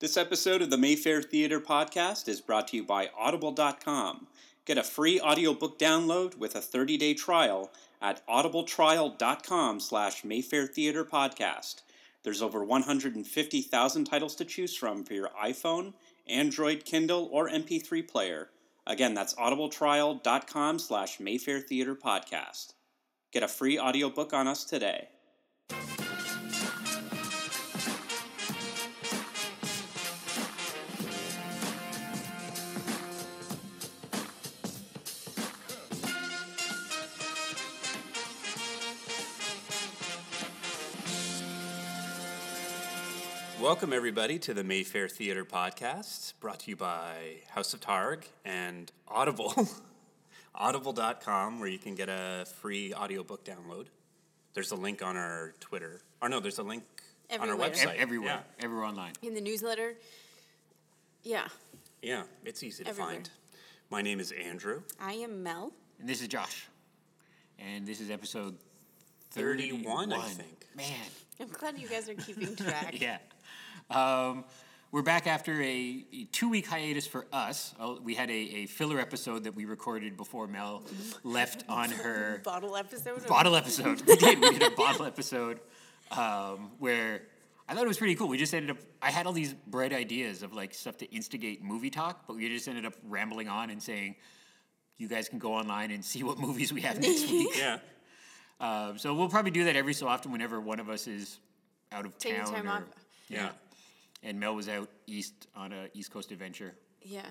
This episode of the Mayfair Theater Podcast is brought to you by Audible.com. Get a free audiobook download with a 30-day trial at audibletrial.com slash Mayfair Theater Podcast. There's over 150,000 titles to choose from for your iPhone, Android, Kindle, or MP3 player. Again, that's audibletrial.com slash Mayfair Theater Podcast. Get a free audiobook on us today. Welcome, everybody, to the Mayfair Theater Podcast, brought to you by House of Targ and Audible. Audible.com, where you can get a free audiobook download. There's a link on our Twitter. Or no, there's a link on our website. Ev- everywhere, Yeah. everywhere online. in the newsletter. Yeah, Yeah, it's easy to Everywhere. find. My name is Andrew. I am Mel. And this is Josh, and this is episode 31, I think. Man, I'm glad you guys are keeping track. yeah. Um, we're back after a, a two-week hiatus for us. Oh, we had a, a filler episode that we recorded before Mel left on her Bottle episode. bottle episode. We did. We did a bottle episode um, where I thought it was pretty cool. We just ended up. I had all these bright ideas of like stuff to instigate movie talk, but we just ended up rambling on and saying, "You guys can go online and see what movies we have next week." Yeah. Um, so we'll probably do that every so often whenever one of us is out of Taking town. time or, off. Yeah. And Mel was out east on a East Coast adventure. Yeah,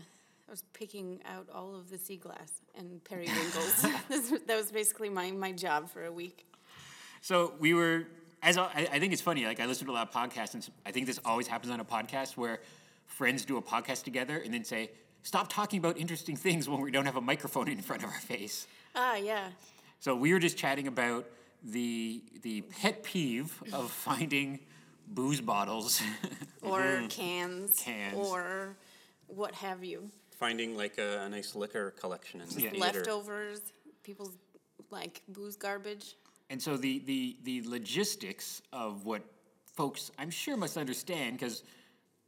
I was picking out all of the sea glass and periwinkles. That was basically my, my job for a week. So we were, as I, I think it's funny. Like I listen to a lot of podcasts, and I think this always happens on a podcast where friends do a podcast together and then say, "Stop talking about interesting things when we don't have a microphone in front of our face." Ah, yeah. So we were just chatting about the the pet peeve of finding booze bottles. Or cans. Mm-hmm. Cans. Or what have you. Finding like a, a nice liquor collection in the Yeah. Leftovers, people's like booze garbage. And so the the the logistics of what folks I'm sure must understand because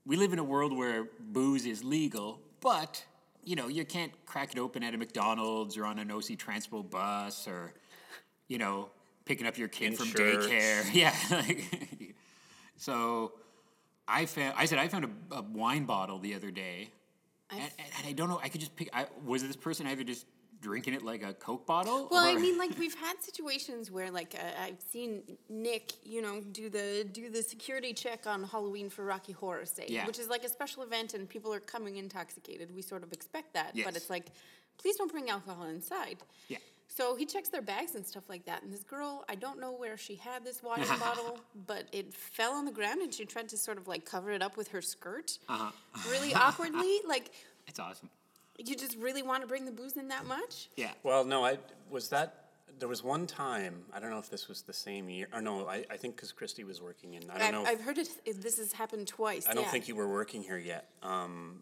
we live in a world where booze is legal, but you know you can't crack it open at a McDonald's or on an OC Transpo bus or you know picking up your kid In from church. daycare. Yeah. So I found I said I found a, a wine bottle the other day, I and, and I don't know. I could just pick. I, was this person either just drinking it like a Coke bottle? Well, I mean, like we've had situations where, like, uh, I've seen Nick, you know, do the do the security check on Halloween for Rocky Horror Say, Yeah. which is like a special event, and people are coming intoxicated. We sort of expect that, Yes. but it's like, please don't bring alcohol inside. Yeah. So he checks their bags and stuff like that. And this girl, I don't know where she had this water bottle, but it fell on the ground, and she tried to sort of like cover it up with her skirt, Uh-huh. really awkwardly. Like, It's awesome. you just really want to bring the booze in that much? Yeah. Well, no, I was that. There was one time. I don't know if this was the same year. Or no, I, I think because Christy was working in. I don't I've, know. if- I've heard it. This has happened twice. I don't yeah. think you were working here yet. Um,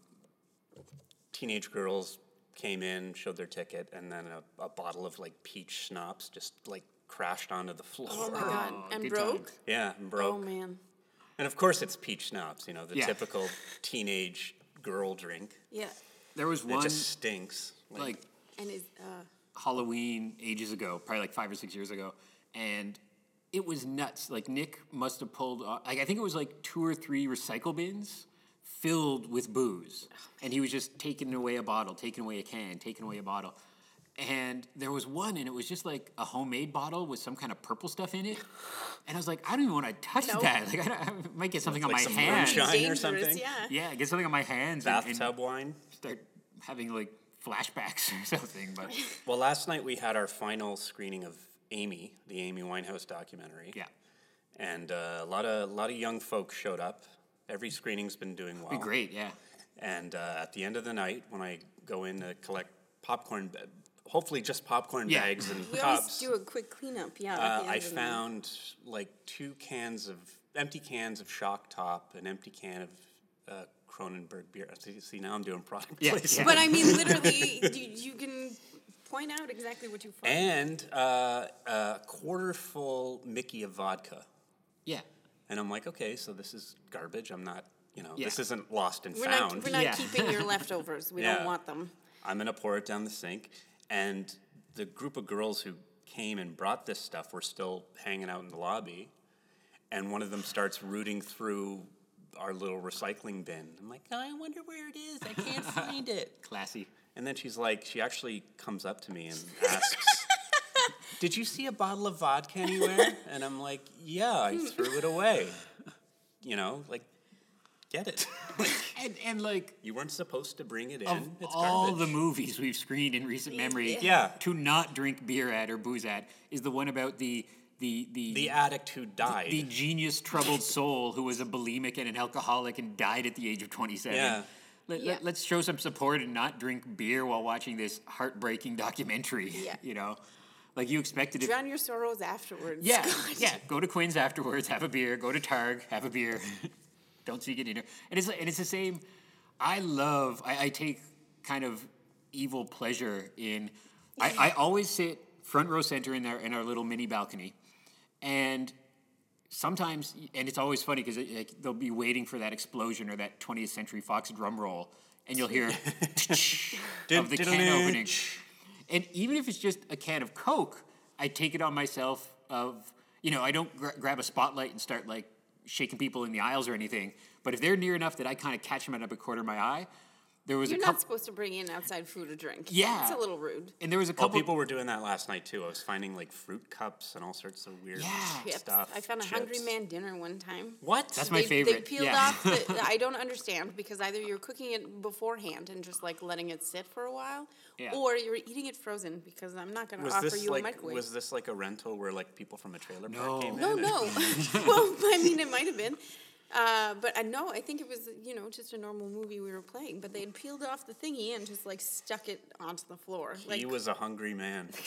teenage girls came in, showed their ticket, and then a, a bottle of like peach schnapps just like crashed onto the floor. Oh my god! And good broke. times. Yeah, and broke. Oh man. And of course, it's peach schnapps. You know, the Yeah. typical teenage girl drink. Yeah. There was one. It one just stinks. like And is uh, Halloween ages ago, probably like five or six years ago, and it was nuts. Like Nick must have pulled, uh, like I think it was like two or three recycle bins filled with booze, and he was just taking away a bottle, taking away a can, taking away a bottle. And there was one, and it was just like a homemade bottle with some kind of purple stuff in it. And I was like, I don't even want to touch Nope. that. Like, I, I might get something on Like my some hands. moonshine. or dangerous. something? Yeah. Yeah, get something on my hands and- and, Bathtub wine. start having like flashbacks or something. But Well, last night we had our final screening of Amy, the Amy Winehouse documentary. yeah, And uh, a lot of a lot of young folks showed up. Every screening's been doing well. be great. Yeah. And uh, at the end of the night, when I go in to collect popcorn, hopefully just popcorn Yeah. bags and We always do a quick cleanup. Yeah. uh, I end of the night. found like two cans of empty cans of Shock Top, an empty can of uh, Kronenbourg beer. See, see, now I'm doing product Yeah, placement. But I mean, literally, you, you can point out exactly what you find. And uh, a quarter full Mickey of vodka. Yeah. And I'm like, okay, so this is garbage. I'm not you know, Yeah. this isn't lost and We're found. not, we're not Yeah. keeping your leftovers. We Yeah. don't want them. I'm gonna pour it down the sink. And the group of girls who came and brought this stuff were still hanging out in the lobby. And one of them starts rooting through our little recycling bin. I'm like, "Oh, I wonder where it is. I can't find it. Classy. And then she's like, she actually comes up to me and asks, Did you see a bottle of vodka anywhere? And I'm like, Yeah, I threw it away. You know, like, get it. And, and like, you weren't supposed to bring it in. of it's all garbage. the movies we've screened in recent memory, Yeah. to not drink beer at or booze at is the one about the the the the addict who died. the genius troubled soul who was a bulimic and an alcoholic and died at the age of 27. Yeah. Let, Yeah. Let, us show some support and not drink beer while watching this heartbreaking documentary. Yeah. You know, like you expected it. Drown your sorrows afterwards. Yeah, God. yeah. Go to Quinn's afterwards, have a beer. Go to Targ, have a beer. Don't seek it dinner. And it's and it's the same. I love. I, I take kind of evil pleasure in. I, I always sit front row center in our in our little mini balcony, and sometimes and it's always funny because like, they'll be waiting for that explosion or that 20th century Fox drum roll, and you'll hear of the can opening. And even if it's just a can of Coke, I take it on myself of, you know, I don't gra- grab a spotlight and start like shaking people in the aisles or anything. But if they're near enough that I kind of catch them out of a corner of my eye, there was You're a not supposed to bring in outside food or drink. Yeah. It's a little rude. and there was a Well, couple people were doing that last night too. I was finding like fruit cups and all sorts of weird Yeah. Chips. stuff. I found a Hungry. Man dinner one time. What? That's my they, favorite. They peeled yeah. off. The, I don't understand because either you're cooking it beforehand and just like letting it sit for a while, Yeah. or you're eating it frozen because I'm not going to offer this you a microwave. was this like a rental where like people from a trailer No. park came in? no, in? no. well, I mean, it might have been. Uh, but I know, I think it was you know just a normal movie we were playing. But they had peeled off the thingy and just like stuck it onto the floor. He like was a hungry man.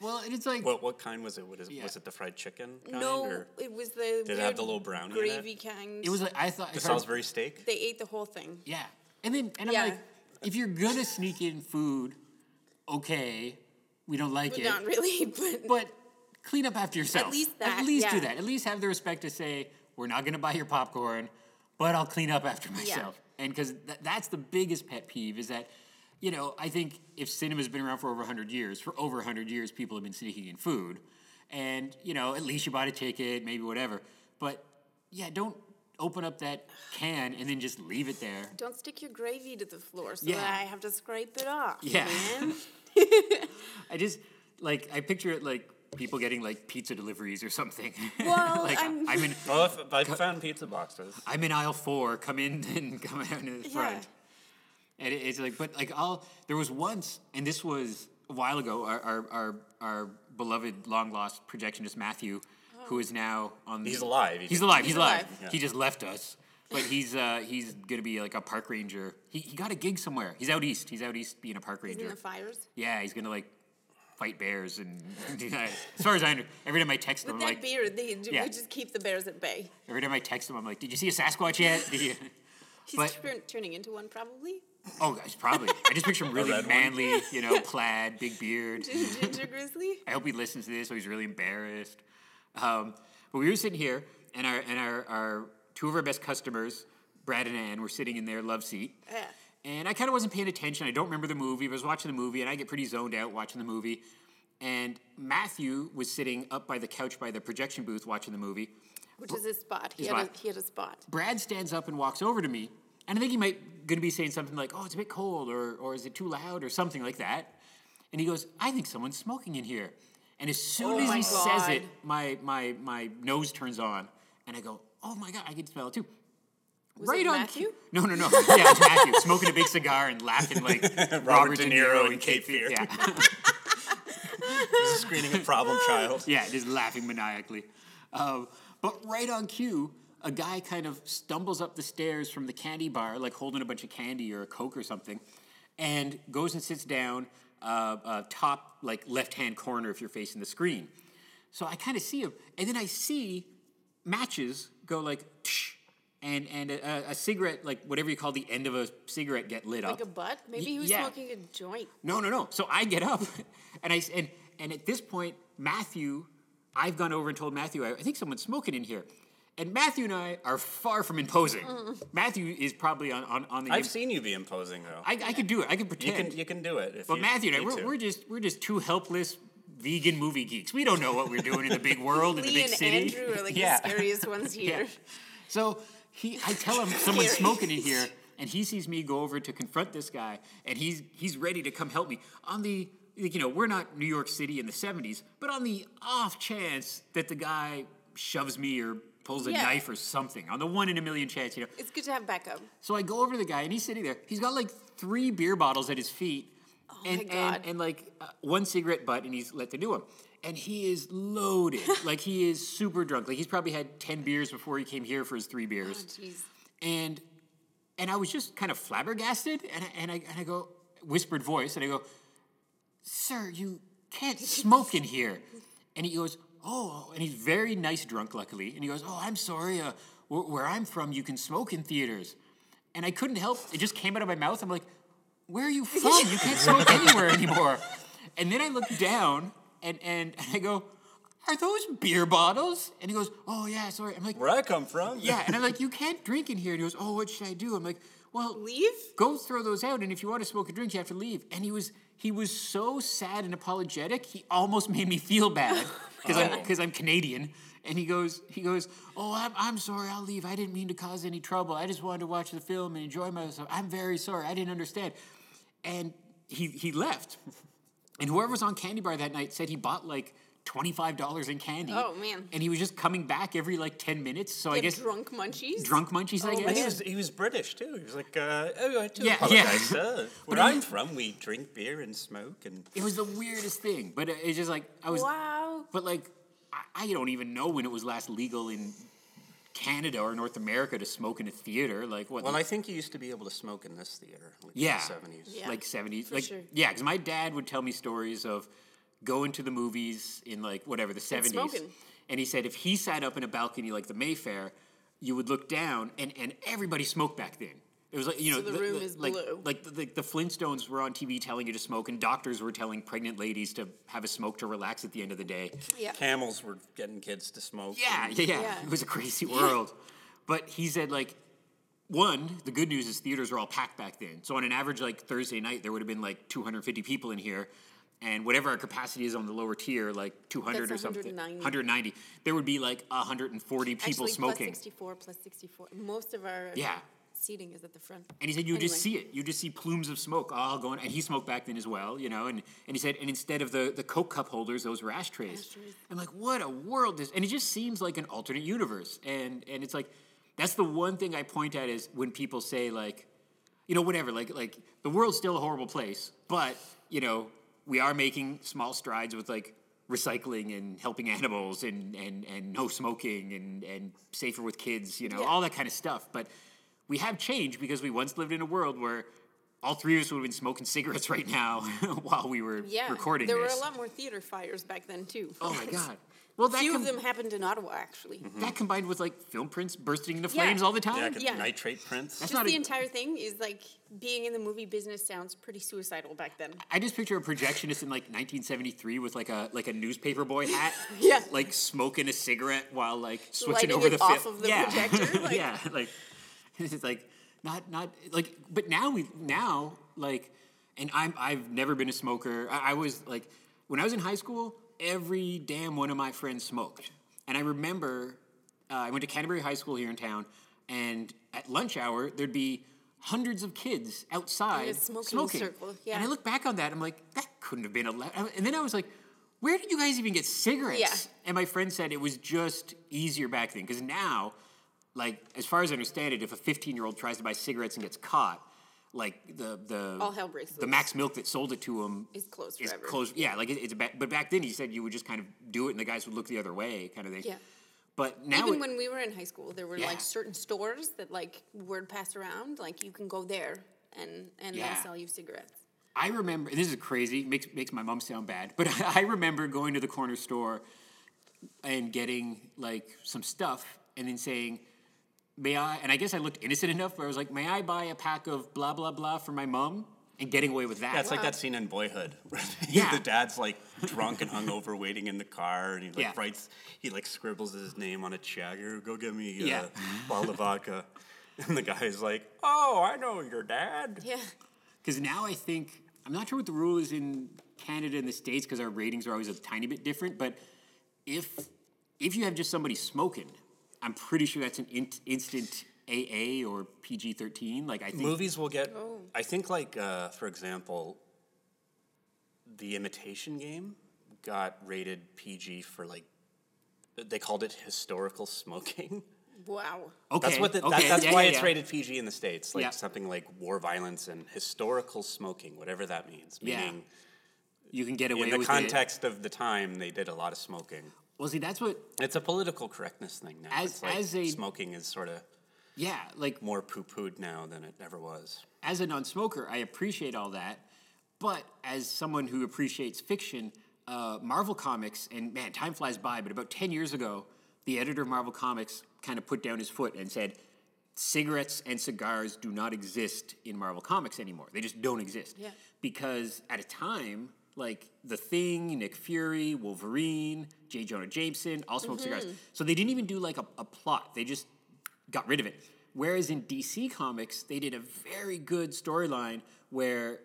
Well, and it's like What what kind was it? What is, Yeah. Was it the fried chicken kind? no, or it was the Did it have the little brownie in it? gravy kind. it was like I thought the I heard- Salisbury steak? They ate the whole thing. Yeah, and then and I'm Yeah. like, if you're gonna sneak in food, okay, we don't like But it, not really, but but clean up after yourself. At least that. At that, least do that. At least have the respect to say we're not going to buy your popcorn, but I'll clean up after myself. And because th- that's the biggest pet peeve is that, you know, I think if cinema's been around for over 100 years, for over 100 years, people have been sneaking in food. And, you know, at least you bought a ticket, maybe whatever. But yeah, don't open up that can and then just leave it there. don't stick your gravy to the floor so Yeah. that I have to scrape it off. Yeah. I just, like, I picture it like people getting like pizza deliveries or something. Well, like, I'm- I'm in. Well, if, I found pizza boxes. I'm in aisle four. Come in and come out in the front. Yeah. And it- it's like, but like, I'll. There was once, and this was a while ago. Our our our, our beloved long lost projectionist Matthew, who is now on. The, He's alive. He He's alive. He's, He's alive. alive. Yeah. He just left us. But he's uh, he's gonna be like a park ranger. He, he got a gig somewhere. He's out east. He's out east being a park ranger. In ranger. the fires. Yeah, he's gonna like fight bears and as far as I know, every time I text him, With I'm that like, beard, they d- Yeah. we just keep the bears at bay. every time I text him, I'm like, did you see a Sasquatch yet? Did you? He's But- turn, turning into one probably. Oh, guys, probably. I just picture him really red one? manly, you know, plaid, big beard. Ginger grizzly. I hope he listens to this, so he's really embarrassed. Um, but we were sitting here, and our and our, our two of our best customers, Brad and Ann, were sitting in their love seat. Yeah. And I kind of wasn't paying attention. I don't remember the movie. I was watching the movie, and I get pretty zoned out watching the movie. And Matthew was sitting up by the couch by the projection booth watching the movie. Which is his spot. He His had, spot. A, he had a spot. Brad stands up and walks over to me, and I think he might going to be saying something like, "Oh, it's a bit cold," or "or is it too loud?" or something like that. And he goes, "I think someone's smoking in here." And as soon Oh as he says it, my my my nose turns on, and I go, "Oh my god, I can smell it too." Was it Matthew? cue- No, no, no. Yeah, it's Matthew smoking a big cigar and laughing like Robert, De De Niro Niro and Kate Cape Fear. Fear. Yeah. He's a screening of Problem Child. Yeah, just laughing maniacally. Um, but right on cue, a guy kind of stumbles up the stairs from the candy bar, like holding a bunch of candy or a Coke or something, and goes and sits down, uh, uh, top like left hand corner if you're facing the screen. So I kind of see him, and then I see matches go like, tsh, and and a, a cigarette, like whatever you call the end of a cigarette, get lit Like up. Like a butt? Maybe he was yeah. smoking a joint. No, no, no. So I get up, and I s- and and at this point, Matthew, I've gone over and told Matthew, I, I think someone's smoking in here, And Matthew and I are far from imposing. Mm. Matthew is probably on, on, on the. I've seen you be imposing though. I, I could do it. I could you can you can do it. If but you Matthew and I, we're, we're just we're just two helpless vegan movie geeks. We don't know what we're doing in the big world in the Lee big and city. Andrew are like Yeah. the scariest ones here. Yeah. So he, I tell him someone's smoking in here, and he sees me go over to confront this guy, and he's he's ready to come help me. On the, you know, we're not New York City in the '70s, but on the off chance that the guy shoves me or pulls a Yeah. knife or something, on the one in a million chance, you know. It's good to have backup. So I go over to the guy, and he's sitting there. He's got like three beer bottles at his feet, and, Oh my God. and and like uh, one cigarette butt, and he's let to do him. And he is loaded, like he is super drunk. Like he's probably had ten beers before he came here for his three beers. jeez. And and I was just kind of flabbergasted, and I, and I and I go whispered voice, and I go, "Sir, you can't smoke in here." And he goes, "Oh," and he's very nice drunk, luckily. And he goes, "Oh, I'm sorry. Uh, where, where I'm from, you can smoke in theaters." And I couldn't help; it just came out of my mouth. I'm like, "Where are you from? You can't smoke anywhere anymore." And then I look down, and and, and I go. Are those beer bottles? And he goes, Oh yeah, sorry. I'm like, Where I come from? yeah, and I'm like, you can't drink in here. And he goes, oh, what should I do? I'm like, well, Leave? go throw those out, and if you want to smoke a drink, you have to leave. And he was he was so sad and apologetic, he almost made me feel bad because I'm Oh. because I'm Canadian. And he goes he goes, oh, I'm, I'm sorry, I'll leave. I didn't mean to cause any trouble. I just wanted to watch the film and enjoy myself. I'm very sorry. I didn't understand. And he he left. And whoever was on Candy Bar that night said he bought like. $25 in candy. Oh, man. And he was just coming back every like 10 minutes. So I guess drunk munchies? drunk munchies, I Oh, guess. And he was he was British too. He was like, uh, oh, I do Yeah, apologize, yeah. sir. Where But I- I'm from, we drink beer and smoke, and It was the weirdest thing, but it's just like I was. Wow. But like, I, I don't even know when it was last legal in Canada or North America to smoke in a theater. Like what? well, I think you used to be able to smoke in this theater, like yeah, seventies. Yeah. like seventies, like sure. yeah, because my dad would tell me stories of going to the movies in like whatever the seventies, and he said if he sat up in a balcony like the Mayfair, you would look down and and everybody smoked back then. It was like you know So the room is like, blue. Like the, the, the Flintstones were on TV telling you to smoke, and doctors were telling pregnant ladies to have a smoke to relax at the end of the day. Yeah. Camels were getting kids to smoke. Yeah, yeah, yeah. Yeah. It was a crazy world. But he said like one, the good news is theaters were all packed back then. So on an average like Thursday night there would have been like 250 people in here. And whatever our capacity is on the lower tier, like 200 That's or something, 190. 190, there would be like 140 people Actually, smoking. plus 64, plus 64. Most of our Yeah. Seating is at the front. And he said you would just see it. You just see plumes of smoke all going. And he smoked back then as well, you know. And, and he said, and instead of the, the Coke cup holders, those were ashtrays. Ashtrays. I'm like, what a world this. And it just seems like an alternate universe. And and it's like, that's the one thing I point at is when people say like, you know, whatever, like like the world's still a horrible place, but you know, we are making small strides with like recycling and helping animals and and and no smoking and and safer with kids, you know, Yeah. all that kind of stuff. But we have changed because we once lived in a world where all three of us would have been smoking cigarettes right now while we were recording. Yeah. recording there this. were a lot more theater fires back then, too. Oh my god. Well, A that few com- of them happened in Ottawa, actually. Mm-hmm. that combined with like film prints bursting into Yeah. flames all the time. could- Yeah. nitrate prints. That's Just not the a- entire thing is like being in the movie business sounds pretty suicidal back then. I just picture a projectionist in like 1973 with like a like a newspaper boy hat, Yeah. like smoking a cigarette while like switching Lighting over it the off film. of the yeah. projector, like- yeah, like it's like not not like. But now we now like, and I'm I've never been a smoker. I, I was like when I was in high school, every damn one of my friends smoked, and I remember uh, I went to Canterbury High School here in town, and at lunch hour there'd be hundreds of kids outside smoking circle, And. I look back on that, I'm like, that couldn't have been allowed. And then I was like, where did you guys even get cigarettes? Yeah. And my friend said it was just easier back then because now, like as far as I understand it, if a 15 year old tries to buy cigarettes and gets caught, like the the All hell breaks the. Mac's Milk that sold it to him Is closed is forever. closed. Yeah, like it, it's back. But back then he said you would just kind of do it and the guys would look the other way, kind of thing. Yeah. But now Even it- when we were in high school, there were Yeah. like certain stores that like word passed around, like you can go there and and Yeah. they'll sell you cigarettes. I remember this is crazy. Makes makes my mom sound bad, but I remember going to the corner store and getting like some stuff, and then saying, "May I?" And I guess I looked innocent enough where I was like, "May I buy a pack of blah blah blah for my mom?" and getting away with that. Yeah, it's like that scene in Boyhood where Yeah. the dad's like drunk and hungover, waiting in the car, and he like Yeah. writes, he like scribbles his name on a check. Here, go get me uh, Yeah. a bottle of vodka. And the guy's like, "Oh, I know your dad." Yeah. Because now I think I'm not sure what the rule is in Canada and the states because our ratings are always a tiny bit different. But if if you have just somebody smoking, I'm pretty sure that's an in- instant AA or PG thirteen. Like I think Movies will get. Oh. I think, like uh, for example, the Imitation Game got rated PG for like. They called it historical smoking. Wow. okay, That's what. The, okay, that, that's yeah, why yeah, it's yeah. rated PG in the states. Like Yeah. something like war violence and historical smoking, whatever that means. Yeah. Meaning, You can get away in the with it. context of the time, they did a lot of smoking. Well, see, that's what. It's a political correctness thing now. As- it's like as a- smoking is sort of Yeah, like more poo-pooed now than it ever was. as a non-smoker, I appreciate all that, but as someone who appreciates fiction, uh, Marvel Comics and man, time flies by. But about ten years ago, the editor of Marvel Comics kind of put down his foot and said, "Cigarettes and cigars do not exist in Marvel Comics anymore. They just don't exist." Yeah. Because at a time. Like The Thing, Nick Fury, Wolverine, J. Jonah Jameson, all smoked cigars. Mm-hmm. So they didn't even do like a, a plot. They just got rid of it. Whereas in DC Comics, they did a very good storyline where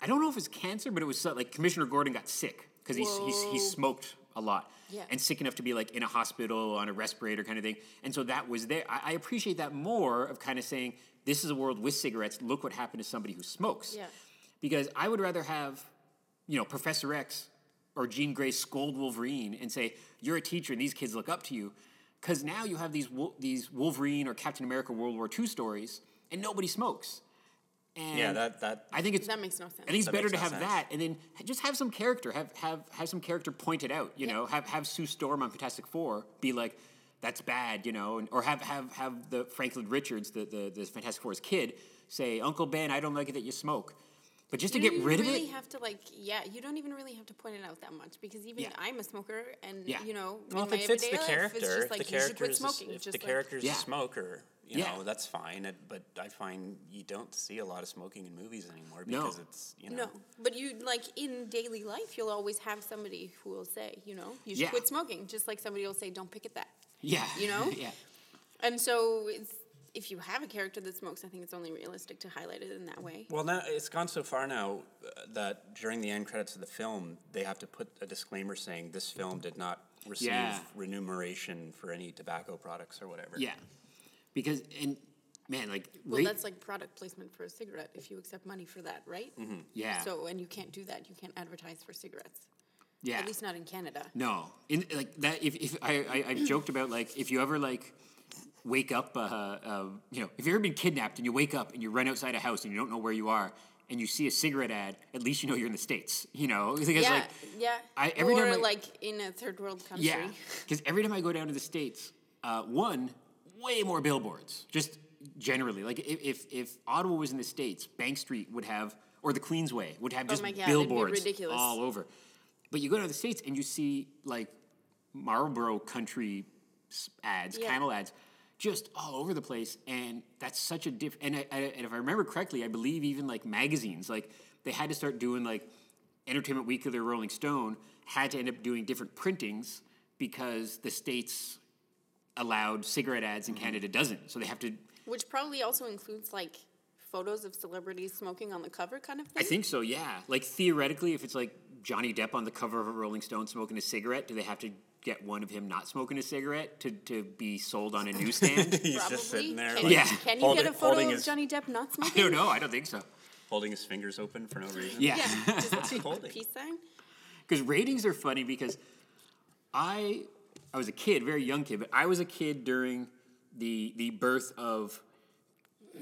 I don't know if it's cancer, but it was like Commissioner Gordon got sick because he's, he's he smoked a lot Yeah. and sick enough to be like in a hospital on a respirator kind of thing. And so that was there. I, I appreciate that more of kind of saying this is a world with cigarettes. Look what happened to somebody who smokes. Yeah. Because I would rather have, you know, Professor X or Jean Grey scold Wolverine and say, "You're a teacher, and these kids look up to you." Because now you have these these Wolverine or Captain America World War II stories, and nobody smokes. And Yeah, that that I think it's That makes no sense. I think it's That better to no have sense. that, and then just have some character, have have have some character pointed out. You Yeah. know, have have Sue Storm on Fantastic Four be like, "That's bad," you know, and, or have have have the Franklin Richards, the, the the Fantastic Four's kid, say, "Uncle Ben, I don't like it that you smoke," but just You to get even rid of really it. have to like yeah you don't even really have to point it out that much because even Yeah. I'm a smoker and Yeah. you know Well, in if my it fits the everyday life, it's character, just like if the you should character quit is a, smoking if It's the just like, character's Yeah. a smoker, you Yeah. know, that's fine. It, but I find you don't see a lot of smoking in movies anymore No. because it's you know. no but you like in daily life you'll always have somebody who will say you know you should Yeah. quit smoking just like somebody will say don't pick at that Yeah, you know? yeah, and so it's if you have a character that smokes I think it's only realistic to highlight it in that way Well, now it's gone so far now uh, that during the end credits of the film, they have to put a disclaimer saying this film did not receive Yeah. remuneration for any tobacco products or whatever. yeah. Because and man, like well rate- that's like product placement for a cigarette if you accept money for that right Mm-hmm. yeah, so and you can't do that you can't advertise for cigarettes yeah. at least not in Canada No, in like that. If, if I, I I've joked about like if you ever like wake up, uh, uh, you know, if you've ever been kidnapped and you wake up and you run outside a house and you don't know where you are and you see a cigarette ad, at least you know you're in the states. You know, because yeah, like yeah. I- every or time I- like in a third world country. yeah, because every time I go down to the states, uh, one way more billboards. Just generally, like if, if if Ottawa was in the states, Bank Street would have or the Queensway would have just Oh God, billboards all over. But you go down to the states and you see like Marlboro Country ads, Yeah. Camel ads, just all over the place, and that's such a diff. And, I, I, and if I remember correctly, I believe even like magazines, like they had to start doing like Entertainment Weekly or Rolling Stone had to end up doing different printings because the states allowed cigarette ads and mm-hmm. Canada doesn't. So they have to. Which probably also includes like photos of celebrities smoking on the cover kind of thing. I think so. Yeah. Like theoretically, if it's like Johnny Depp on the cover of a Rolling Stone smoking a cigarette, do they have to get one of him not smoking a cigarette to, to be sold on a newsstand? He's Probably. just sitting there, Can, like, Yeah. can you holding- get a photo of his- Johnny Depp not I smoking? don't know. I don't think so. holding his fingers open for no reason. Yeah. Yeah, just he holding? peace sign. because ratings are funny because I I was a kid, very young kid, but I was a kid during the the birth of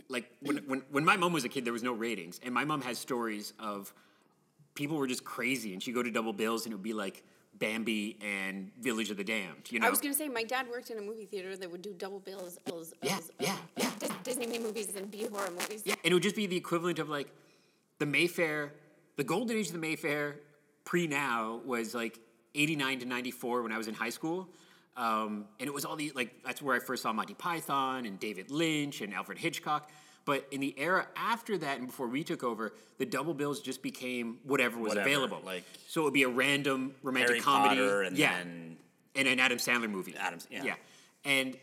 like when when when my mom was a kid, there was no ratings, and my mom has stories of people were just crazy, and she'd go to Double Bills, and it would be like Bambi and Village of the Damned, you know. I was gonna say my dad worked in a movie theater that would do double bills of, Yeah, yeah, yeah. Disney movies and B horror movies. Yeah, and it would just be the equivalent of like the Mayfair, the golden age of the Mayfair pre now was like 89 to 94 when I was in high school. Um, and it was all the, like, that's where I first saw Monty Python and David Lynch and Alfred Hitchcock. But in the era after that and before we took over, the double bills just became whatever was Whatever, available. like so it would be a random romantic Harry comedy, Potter and yeah, then and an Adam Sandler movie. Adams- yeah. yeah, and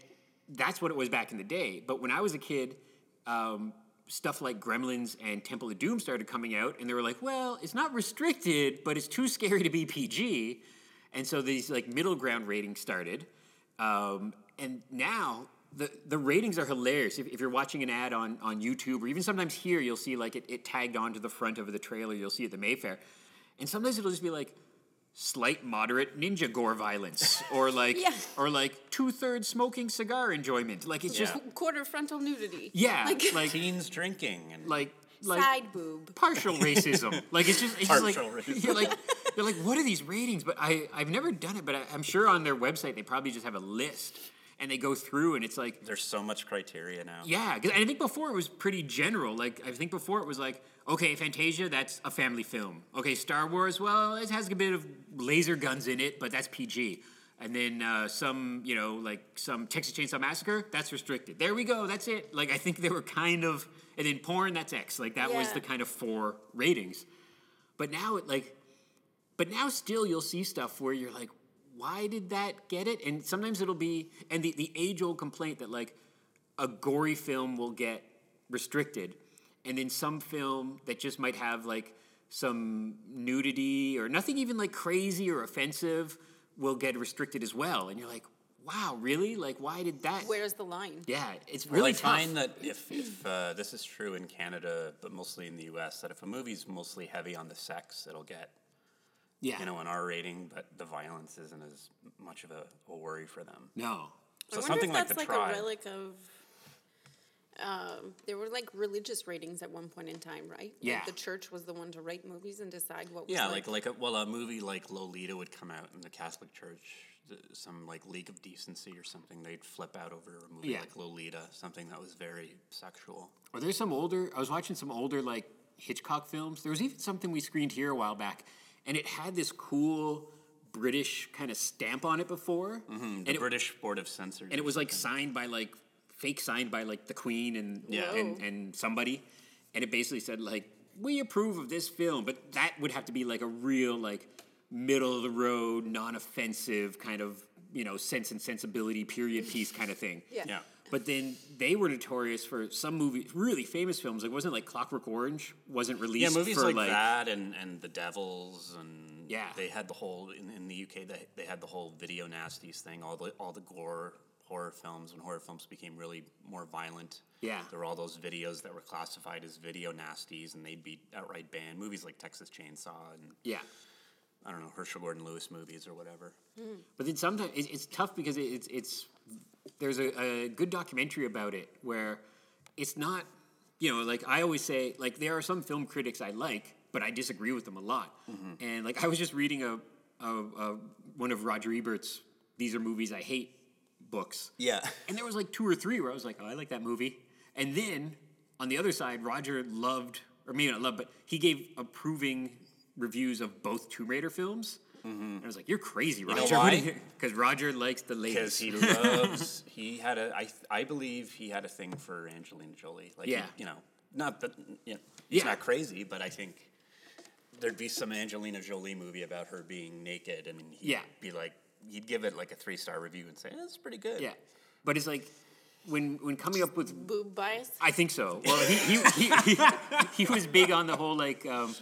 that's what it was back in the day. But when I was a kid, um, stuff like Gremlins and Temple of Doom started coming out, and they were like, "Well, it's not restricted, but it's too scary to be PG," and so these like middle ground ratings started, um, and now. The, the ratings are hilarious. If, if you're watching an ad on, on YouTube or even sometimes here, you'll see like it, it tagged onto the front of the trailer. You'll see at the Mayfair, and sometimes it'll just be like slight moderate ninja gore violence or like Yeah. or like two thirds smoking cigar enjoyment. Like it's just Quarter frontal nudity. yeah, Like, like teens drinking and like like side boob. partial racism. like it's just it's just like Partial racism. you're like you're like what are these ratings? But I I've never done it, but I, I'm sure on their website they probably just have a list and they go through and it's like there's so much criteria now. yeah, 'cause I think before it was pretty general. Like I think before it was like, okay, Fantasia, that's a family film. Okay, Star Wars, well, it has a bit of laser guns in it, but that's PG. And then uh, some, you know, like some Texas Chainsaw Massacre, that's restricted. There we go, that's it. Like I think they were kind of, and then porn, that's X. Like that was the kind of four ratings. But now it like, but now still you'll see stuff where you're like, why did that get it? And sometimes it'll be, and the, the age old complaint that like a gory film will get restricted, and then some film that just might have like some nudity or nothing even like crazy or offensive will get restricted as well. And you're like, wow, really? Like, why did that? Where's the line? yeah, it's Well, really I tough. find that if, if uh, this is true in Canada, but mostly in the U.S., that if a movie's mostly heavy on the sex, it'll get yeah, you know an R rating, but the violence isn't as much of a, a worry for them. no, So I wonder something if like that's the like tribe. a relic of. Um, there were like religious ratings at one point in time, right? Yeah. Like the church was the one to rate movies and decide what was Yeah, like, like like a, well, a movie like Lolita would come out in the Catholic Church, some like League of Decency or something. They'd flip out over a movie Yeah. like Lolita, something that was very sexual. Or there's some older. I was watching some older like Hitchcock films. There was even something we screened here a while back, and it had this cool British kind of stamp on it before, mm-hmm, The and it, British Board of Censors. and it was like signed by like fake signed by like the Queen and Yeah. and, and somebody, and it basically said like we approve of this film, but that would have to be like a real like middle of the road, non-offensive kind of you know sense and sensibility period piece kind of thing. Yeah. yeah. But then they were notorious for some movies, really famous films. Like wasn't it like Clockwork Orange wasn't released. Yeah, movies for like, that and, and The Devils and Yeah. they had the whole in, in the UK they, they had the whole video nasties thing, all the all the gore horror films when horror films became really more violent. Yeah. There were all those videos that were classified as video nasties and they'd be outright banned. Movies like Texas Chainsaw and Yeah. I don't know, Herschell Gordon Lewis movies or whatever. Hmm. But then sometimes it's, it's tough because it's it's there's a, a good documentary about it where it's not you know like I always say like there are some film critics I like but I disagree with them a lot mm-hmm. and like I was just reading a, a, a one of Roger Ebert's These Are Movies I Hate books Yeah. and there was like two or three where I was like oh I like that movie and then on the other side Roger loved or maybe not loved but he gave approving reviews of both Tomb Raider films. And I was like, "You're crazy, know Roger." why? Because Roger likes the Because ladies. he loves, he had a, I, I believe he had a thing for Angelina Jolie. Like, he- Yeah. you know, not that, you know, he's Yeah. not crazy, but I think there'd be some Angelina Jolie movie about her being naked, and he'd Yeah. be like, he'd give it like a three star review and say, eh, "It's pretty good." yeah, but it's like when when coming up with. boob bias. I think so. Well, he he, he, he, he was big on the whole like um,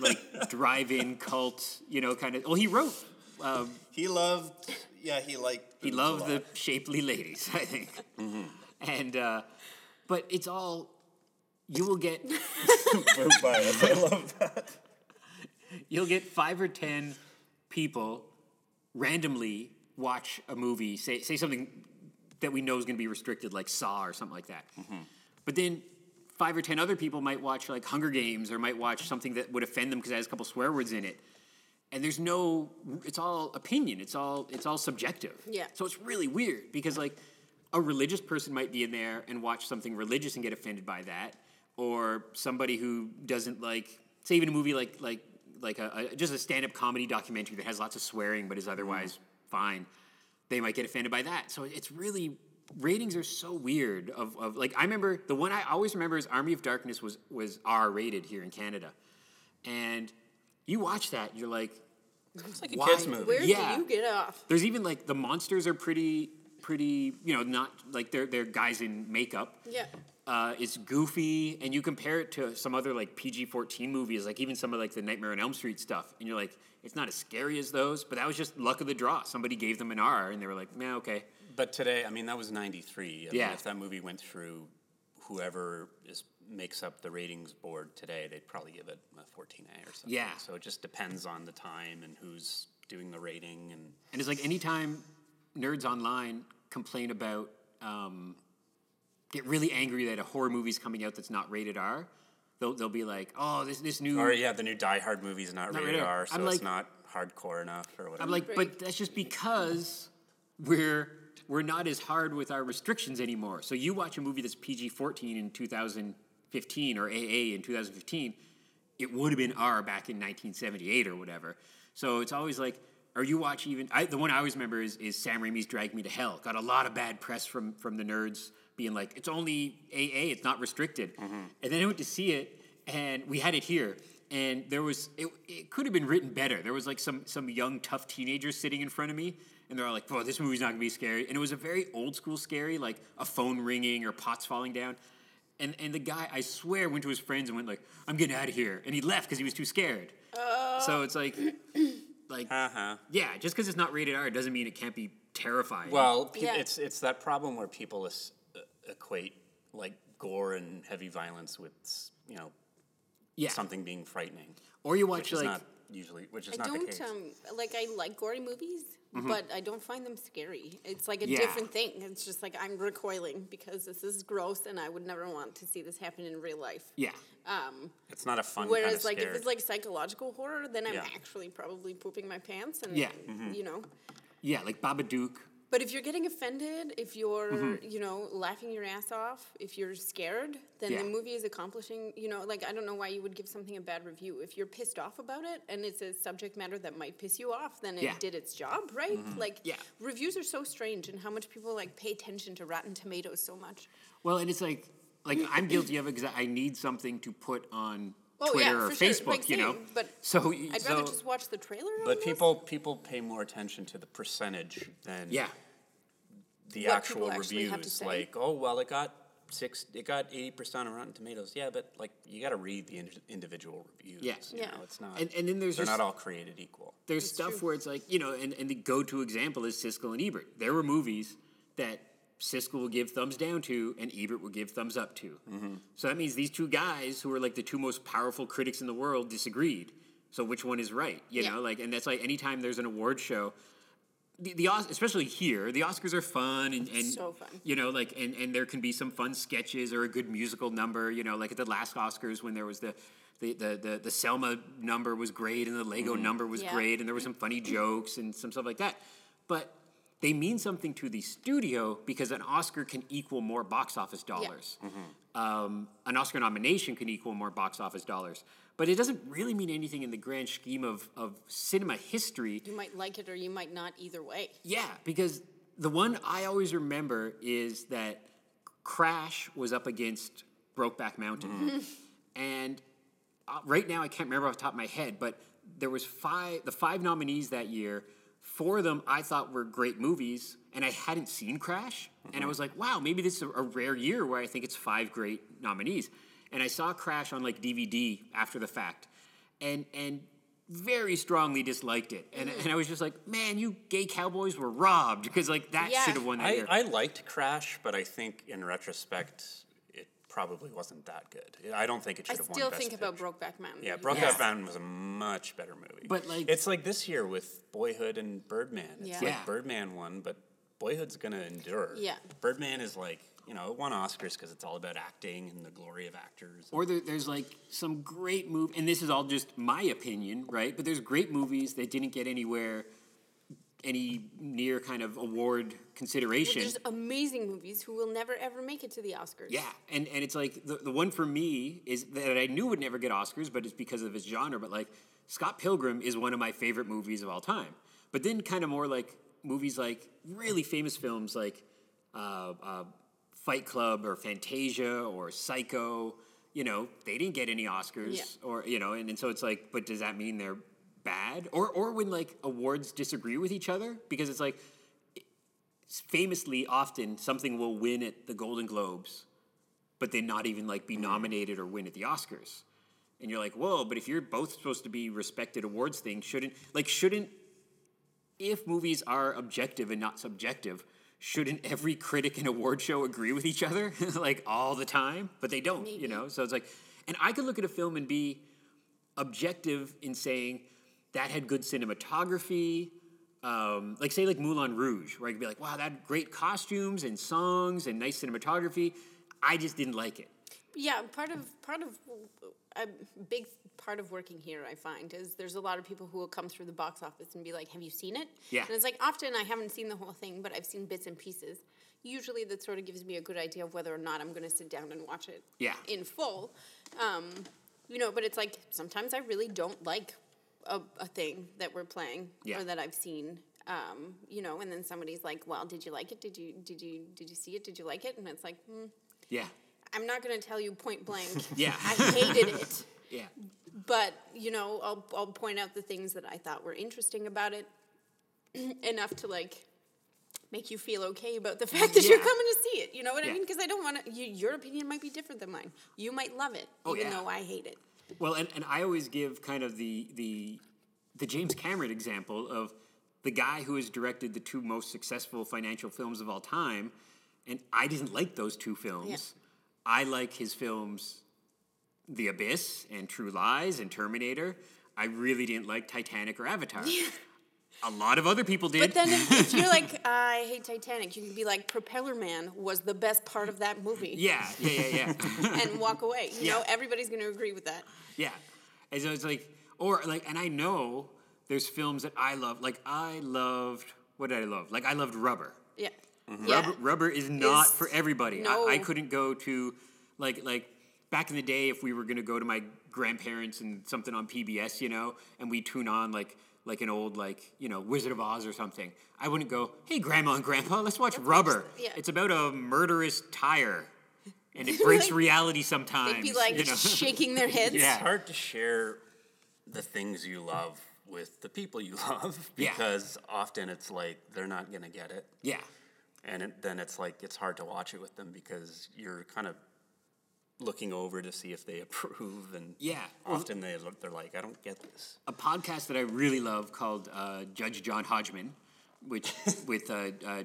like drive-in cult, you know, kind of. Well, he wrote. Um, He loved, yeah, he liked. he loved the shapely ladies, I think, and uh, but it's all you will get. I love that. You'll get five or ten people randomly watch a movie, say say something that we know is going to be restricted, like Saw or something like that. But then five or ten other people might watch like Hunger Games or might watch something that would offend them because it has a couple swear words in it. And there's no, it's all opinion. It's all it's all subjective. Yeah. So it's really weird because like a religious person might be in there and watch something religious and get offended by that, or somebody who doesn't like, say, even a movie like like like a, a just a stand-up comedy documentary that has lots of swearing but is mm-hmm. otherwise fine, they might get offended by that. So it's really ratings are so weird. Of, of like I remember the one I always remember is Army of Darkness was was R rated here in Canada, and you watch that you're like, It's like a Why? kids movie. Where Yeah. do you get off? there's even like the monsters are pretty pretty you know not like they're they're guys in makeup. Yeah. Uh, it's goofy, and you compare it to some other like PG fourteen movies, like even some of like the Nightmare on Elm Street stuff, and you're like, it's not as scary as those, but that was just luck of the draw. Somebody gave them an R, and they were like, yeah, okay. But today, I mean, that was '93. Yeah. Mean, if that movie went through, whoever is makes up the ratings board today, they'd probably give it a 14A or something. Yeah. So it just depends on the time and who's doing the rating and. And it's like anytime nerds online complain about, um, get really angry that a horror movie's coming out that's not rated R, they'll, they'll be like, oh, this, this new. Or yeah, the new Die Hard movie's not, Not rated R. So I'm it's like- not hardcore enough or whatever. I'm like, but that's just because we're we're not as hard with our restrictions anymore. So you watch a movie that's PG-14 in 2015 or AA in 2015, it would have been R back in 1978 or whatever. So it's always like, or you watch even I, the one I always remember is, is Sam Raimi's Drag Me to Hell. Got a lot of bad press from from the nerds being like, it's only AA, it's not restricted. And then I went to see it, and we had it here and there was it, it could have been written better. There was like some some young tough teenagers sitting in front of me, and they're all like, "Bro, this movie's not gonna be scary." And it was a very old school scary, like a phone ringing or pots falling down. And and the guy, I swear, went to his friends and went like, "I'm getting out of here," and he left because he was too scared. So it's like, like uh-huh. yeah, just because it's not rated R doesn't mean it can't be terrifying. Well, pe- Yeah. it's it's that problem where people es- uh, equate like gore and heavy violence with you know yeah. something being frightening, Or you which watch is like not usually which is I not the don't case. um like I like gory movies, but I don't find them scary. It's like a Mm-hmm. Yeah. different thing. It's just like I'm recoiling because this is gross and I would never want to see this happen in real life. yeah. Um, it's not a fun whereas kind of like if it's like psychological horror, then I'm Yeah. actually probably pooping my pants and Yeah. you know. Yeah, like Babadook. But if you're getting offended, if you're, Mm-hmm. you know, laughing your ass off, if you're scared, then Yeah. the movie is accomplishing, you know, like I don't know why you would give something a bad review. If you're pissed off about it and it's a subject matter that might piss you off, then it Yeah. did its job, right? Like Yeah. reviews are so strange and how much people like pay attention to Rotten Tomatoes so much. Well, and it's like like I'm guilty of it because I need something to put on Oh, Twitter yeah, or for sure. Facebook, Like, you know. same, but so I'd so, rather just watch the trailer. but almost. people people pay more attention to the percentage than yeah, the What actual people actually have to reviews. Like, oh well, it got six, it got eighty percent on Rotten Tomatoes. Yeah, but like you got to read the indi- individual reviews. Yeah. you Yeah. know, it's not. And- and then there's they're just- not all created equal. there's It's stuff true. where it's like you know, and, and the go-to example is Siskel and Ebert. There were movies that Siskel will give thumbs down to, and Ebert will give thumbs up to. Mm-hmm. So that means these two guys, who are like the two most powerful critics in the world, disagreed. So which one is right? You Yeah. know, like, and that's like anytime there's an award show. The, the especially here, the Oscars are fun and, and So fun. you know, like and, and there can be some fun sketches or a good musical number. You know, like at the last Oscars when there was the the the the, the Selma number was great and the Lego number was Yeah. great and there were some funny jokes and some stuff like that. But they mean something to the studio because an Oscar can equal more box office dollars. Um, an Oscar nomination can equal more box office dollars. But it doesn't really mean anything in the grand scheme of, of cinema history. you might like it or you might not either way. Yeah, because the one I always remember is that Crash was up against Brokeback Mountain, and uh, right now I can't remember off the top of my head, but there was five the five nominees that year. Four of them I thought were great movies, and I hadn't seen Crash, and I mm-hmm. was like, wow, maybe this is a, a rare year where I think it's five great nominees. And I saw Crash on like DVD after the fact, and and very strongly disliked it, and, mm-hmm. and I was just like, man, you gay cowboys were robbed because like that Yeah. should have won that I, year. I liked Crash, but I think in retrospect, it probably wasn't that good. I don't think it I should have won I still Best think about Picture. Brokeback Mountain. Yeah, Brokeback Yes. Mountain was a much better movie. But, like- it's like this year with Boyhood and Birdman. It's Yeah. like Yeah. Birdman won, but Boyhood's gonna endure. Yeah. Birdman is like you know it won Oscars because it's all about acting and the glory of actors. Or there, there's like some great movie, and this is all just my opinion, right? But there's great movies that didn't get anywhere, any near kind of award Well, consideration. there's amazing movies who will never ever make it to the Oscars. yeah, and, and it's like the, the one for me is that I knew would never get Oscars, but it's because of its genre. But like Scott Pilgrim is one of my favorite movies of all time. But then kind of more like movies like really famous films like uh, uh, Fight Club or Fantasia or Psycho, you know, they didn't get any Oscars Yeah. or you know, and, and so it's like, but does that mean they're bad? Or or when like awards disagree with each other because it's like famously often something will win at the Golden Globes, but then not even like be mm-hmm. nominated or win at the Oscars. And you're like, whoa, but if you're both supposed to be respected awards things, shouldn't like shouldn't if movies are objective and not subjective, shouldn't every critic and award show agree with each other like all the time? But they don't, you know? So it's like and I could look at a film and be objective in saying that had good cinematography. Um, like say like Moulin Rouge, where I could be like, wow, that great costumes and songs and nice cinematography. I just didn't like it. Yeah, part of part of a big part of working here, I find, is there's a lot of people who will come through the box office and be like, "Have you seen it?" Yeah. And it's like often I haven't seen the whole thing, but I've seen bits and pieces. Usually, that sort of gives me a good idea of whether or not I'm going to sit down and watch it. Yeah. In full, um, you know. But it's like sometimes I really don't like a, a thing that we're playing Yeah. or that I've seen. Um, you know, and then somebody's like, "Well, did you like it? Did you did you did you see it? Did you like it?" And it's like, hmm. Yeah. I'm not going to tell you point blank. Yeah. I hated it. Yeah. But, you know, I'll, I'll point out the things that I thought were interesting about it enough to, like, make you feel okay about the fact that you're coming to see it. You know what Yeah. I mean? Because I don't want to, you, your opinion might be different than mine. You might love it, Oh, even yeah. though I hate it. Well, and, and I always give kind of the the the James Cameron example of the guy who has directed the two most successful financial films of all time, and I didn't like those two films. I like his films, The Abyss and True Lies and Terminator. I really didn't like Titanic or Avatar. A lot of other people did. But then if, if you're like, I hate Titanic, you can be like, Propeller Man was the best part of that movie. yeah, yeah, yeah, yeah. And walk away. You Yeah. know, everybody's going to agree with that. Yeah. And so it's like, or like, and I know there's films that I love. Like, I loved, what did I love? Like, I loved Rubber. Yeah. Mm-hmm. Rubber, rubber is not Is- for everybody. I, I couldn't go to, like, like back in the day, if we were gonna go to my grandparents and something on PBS, you know, and we tune on like like an old like you know Wizard of Oz or something, I wouldn't go, hey Grandma and Grandpa, let's watch Rubber. yeah. It's about a murderous tire, and it breaks Like, reality sometimes. They'd be like you know? shaking their heads. Yeah. It's hard to share the things you love with the people you love Yeah. because often it's like they're not going to get it. yeah. And it, then it's like it's hard to watch it with them because you're kind of looking over to see if they approve. And Yeah. often they, look- they're like, I don't get this. a podcast that I really love called uh, Judge John Hodgman, which with uh, uh,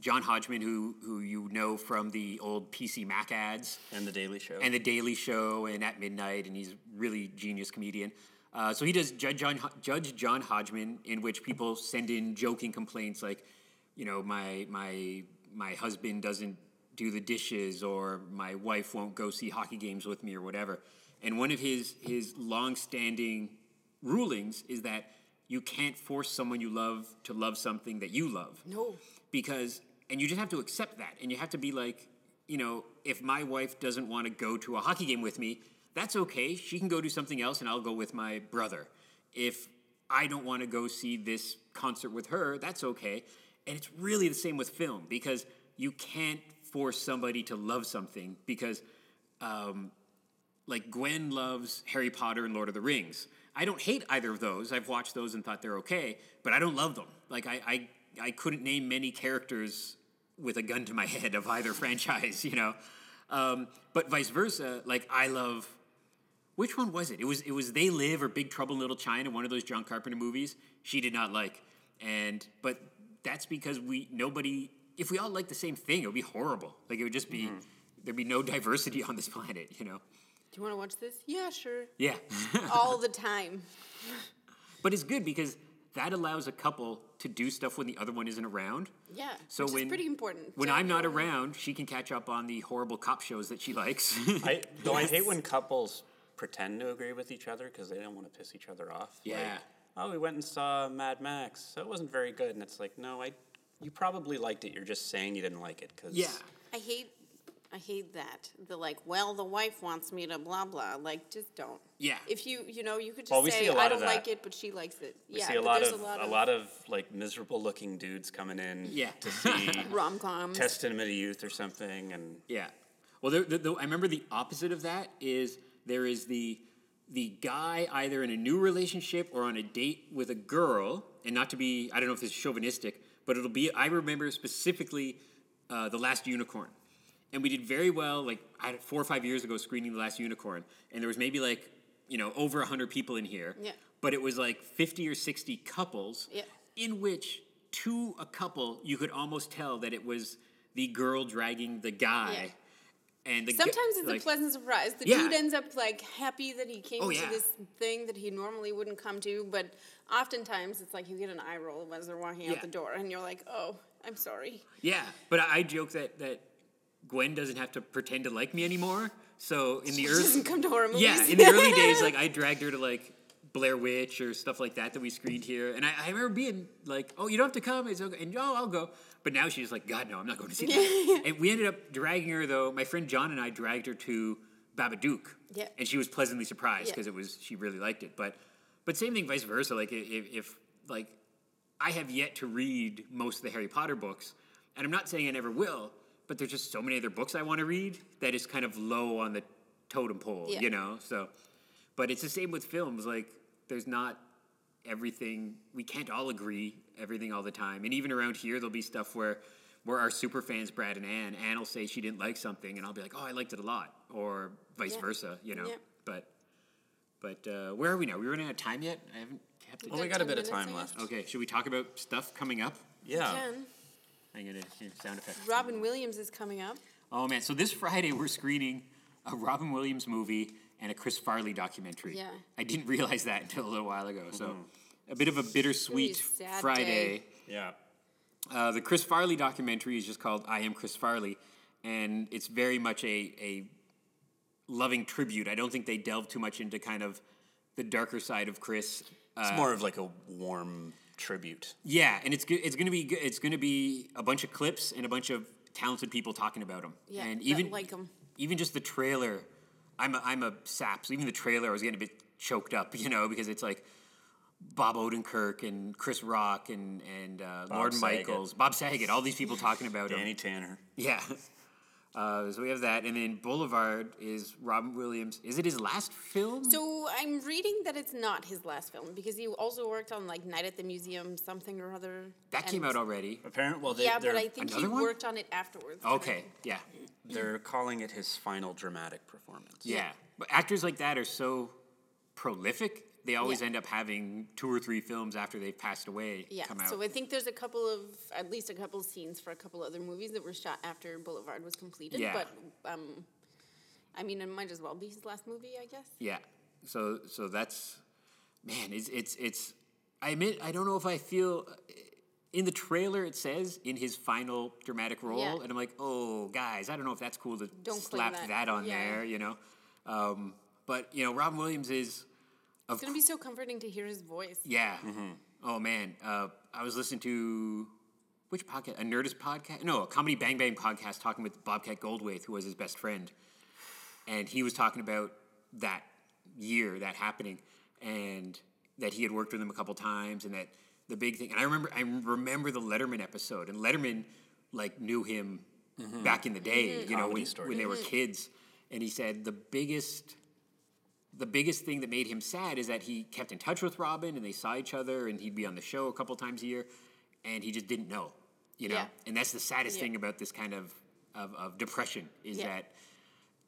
John Hodgman, who who you know from the old PC Mac ads And The Daily Show. and the Daily Show and At Midnight, and he's a really genius comedian. Uh, so he does Judge John Judge John Hodgman, in which people send in joking complaints like, you know, my my my husband doesn't do the dishes, or my wife won't go see hockey games with me, or whatever. And one of his his long-standing rulings is that you can't force someone you love to love something that you love. No. because and you just have to accept that. And you have to be like you know if my wife doesn't want to go to a hockey game with me that's okay. She can go do something else and i'll go with my brother. If i don't want to go see this concert with her that's okay. And it's really the same with film because you can't force somebody to love something because um, like Gwen loves Harry Potter and Lord of the Rings. I don't hate either of those. I've watched those and thought they're okay, but I don't love them. Like I, I, I couldn't name many characters with a gun to my head of either franchise, you know. Um, but vice versa, like I love. Which one was it? It was it was They Live or Big Trouble in Little China, one of those John Carpenter movies. She did not like, and but that's because we nobody. If we all liked the same thing, it would be horrible. Like it would just be mm-hmm. there'd be no diversity on this planet, you know. Do you want to watch this? Yeah, sure. Yeah. All the time. But it's good because that allows a couple to do stuff when the other one isn't around. Yeah. So which when is pretty important. When I'm not around, she can catch up on the horrible cop shows that she likes. I, though I hate when couples pretend to agree with each other because they don't want to piss each other off. Like, Yeah. oh, we went and saw Mad Max. So it wasn't very good. And it's like, no, I, you probably liked it. You're just saying you didn't like it because yeah. I hate I hate that. The like, well, the wife wants me to blah blah. Like, just don't. Yeah. If you, you know, you could just Well, we say, see a lot I don't like it, but she likes it. We yeah, see a lot of a lot a of, lot of like miserable looking dudes coming in Yeah. to see rom coms. Testament of Youth or something, and Yeah. Well, there, the, the, I remember the opposite of that is there is the the guy either in a new relationship or on a date with a girl, and not to be I don't know if this is chauvinistic, but it'll be I remember specifically uh, the Last Unicorn, and we did very well like I, four or five years ago screening the Last Unicorn, and there was maybe like you know over hundred people in here, Yeah. but it was like fifty or sixty couples, Yeah. in which to a couple you could almost tell that it was the girl dragging the guy. Yeah. And Sometimes it's like- a pleasant surprise. The Yeah. dude ends up like happy that he came Oh, to this thing that he normally wouldn't come to, but oftentimes it's like you get an eye roll as they're walking Yeah. out the door, and you're like, oh, I'm sorry. Yeah, but I, I joke that that Gwen doesn't have to pretend to like me anymore. So in the early doesn't come to horror movies. yeah, in the early days, like I dragged her to like Blair Witch or stuff like that that we screened here, and I, I remember being like, "Oh, you don't have to come," it's okay, and oh, I'll go. But now she's like, "God, no, I'm not going to see that." and we ended up dragging her though. My friend John and I dragged her to Babadook, Yeah. and she was pleasantly surprised Yeah. because it was she really liked it. But but same thing, vice versa. Like if, if like I have yet to read most of the Harry Potter books, and I'm not saying I never will, but there's just so many other books I want to read that is kind of low on the totem pole, Yeah. you know? So, but it's the same with films. Like, there's not everything, we can't all agree everything all the time. And even around here, there'll be stuff where, where our super fans, Brad and Ann, Ann will say she didn't like something, and I'll be like, oh, I liked it a lot, or vice Yeah. versa, you know? Yeah. But, but uh, where are we now? We running out of time yet? I haven't kept it. well, we got got a bit of time I left. Okay, should we talk about stuff coming up? Yeah, Ken, I'm gonna sound effects. Robin Williams is coming up. Oh man! So this Friday we're screening a Robin Williams movie and a Chris Farley documentary. Yeah. I didn't realize that until a little while ago. So a bit of a bittersweet a sad Friday. day. yeah. Uh, the Chris Farley documentary is just called "I Am Chris Farley," and it's very much a a loving tribute. I don't think they delve too much into kind of the darker side of Chris. It's more of like a warm tribute. Yeah, and it's it's gonna be it's gonna be a bunch of clips and a bunch of talented people talking about him. Yeah, and even like him. Even just the trailer, I'm a, I'm a sap. So even the trailer, I was getting a bit choked up, you know, because it's like Bob Odenkirk and Chris Rock and and uh, Lord Saget. Michaels, Bob Saget, all these people talking about him. Danny Tanner. Yeah. Uh, so we have that, and then Boulevard is Robin Williams. Is it his last film? So I'm reading that it's not his last film because he also worked on like Night at the Museum, something or other. that came out already. Apparently, well, they, Yeah, they're, but I think he one? worked on it afterwards. Okay, yeah. they're calling it his final dramatic performance. Yeah. But actors like that are so prolific, they always Yeah. end up having two or three films after they've passed away Yeah, come out. so I think there's a couple of, at least a couple of scenes for a couple other movies that were shot after Boulevard was completed. Yeah. But, um, I mean, it might as well be his last movie, I guess. yeah. So so that's man, it's it's it's I admit I don't know if I feel in the trailer it says in his final dramatic role Yeah. and I'm like, "Oh, guys, I don't know if that's cool to Don't slap that. that, on Yeah. there, you know." Um, but, you know, Robin Williams is It's gonna be so comforting to hear his voice. Yeah. Mm-hmm. Oh man, uh, I was listening to which podcast? A Nerdist podcast? No, a comedy Bang Bang podcast, talking with Bobcat Goldthwait, who was his best friend, and he was talking about that year, that happening, and that he had worked with him a couple times, and that the big thing. And I remember, I remember the Letterman episode, and Letterman like knew him mm-hmm. back in the day, mm-hmm. you know, Comedy when, story. when they were kids, and he said the biggest the biggest thing that made him sad is that he kept in touch with Robin and they saw each other and he'd be on the show a couple times a year and he just didn't know, you know? Yeah. And that's the saddest Yeah. thing about this kind of, of, of depression is Yeah. that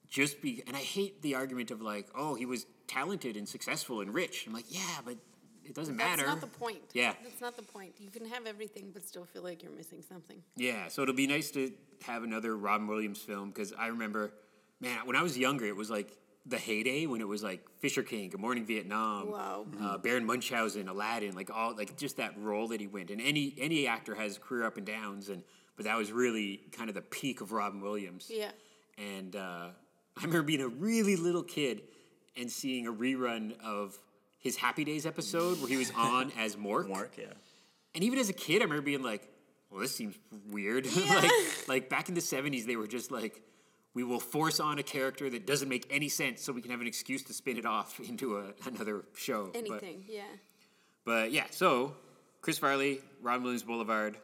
just be, and I hate the argument of like, oh, he was talented and successful and rich. I'm like, yeah, but it doesn't That's matter. That's not the point. Yeah. That's not the point. You can have everything, but still feel like you're missing something. Yeah, so it'll be nice to have another Robin Williams film because I remember, man, when I was younger, it was like the heyday when it was like Fisher King, Good Morning Vietnam, Wow. uh, Baron Munchausen, Aladdin, like all like just that role that he went. And any any actor has career up and downs, and but that was really kind of the peak of Robin Williams. Yeah. And uh, I remember being a really little kid and seeing a rerun of his Happy Days episode where he was on as Mork. Mark, yeah. And even as a kid, I remember being like, "Well, this seems weird." like, like back in the '70s, they were just like, we will force on a character that doesn't make any sense so we can have an excuse to spin it off into a, another show. But- Anything, yeah. but yeah, so Chris Farley, Ron Williams Boulevard,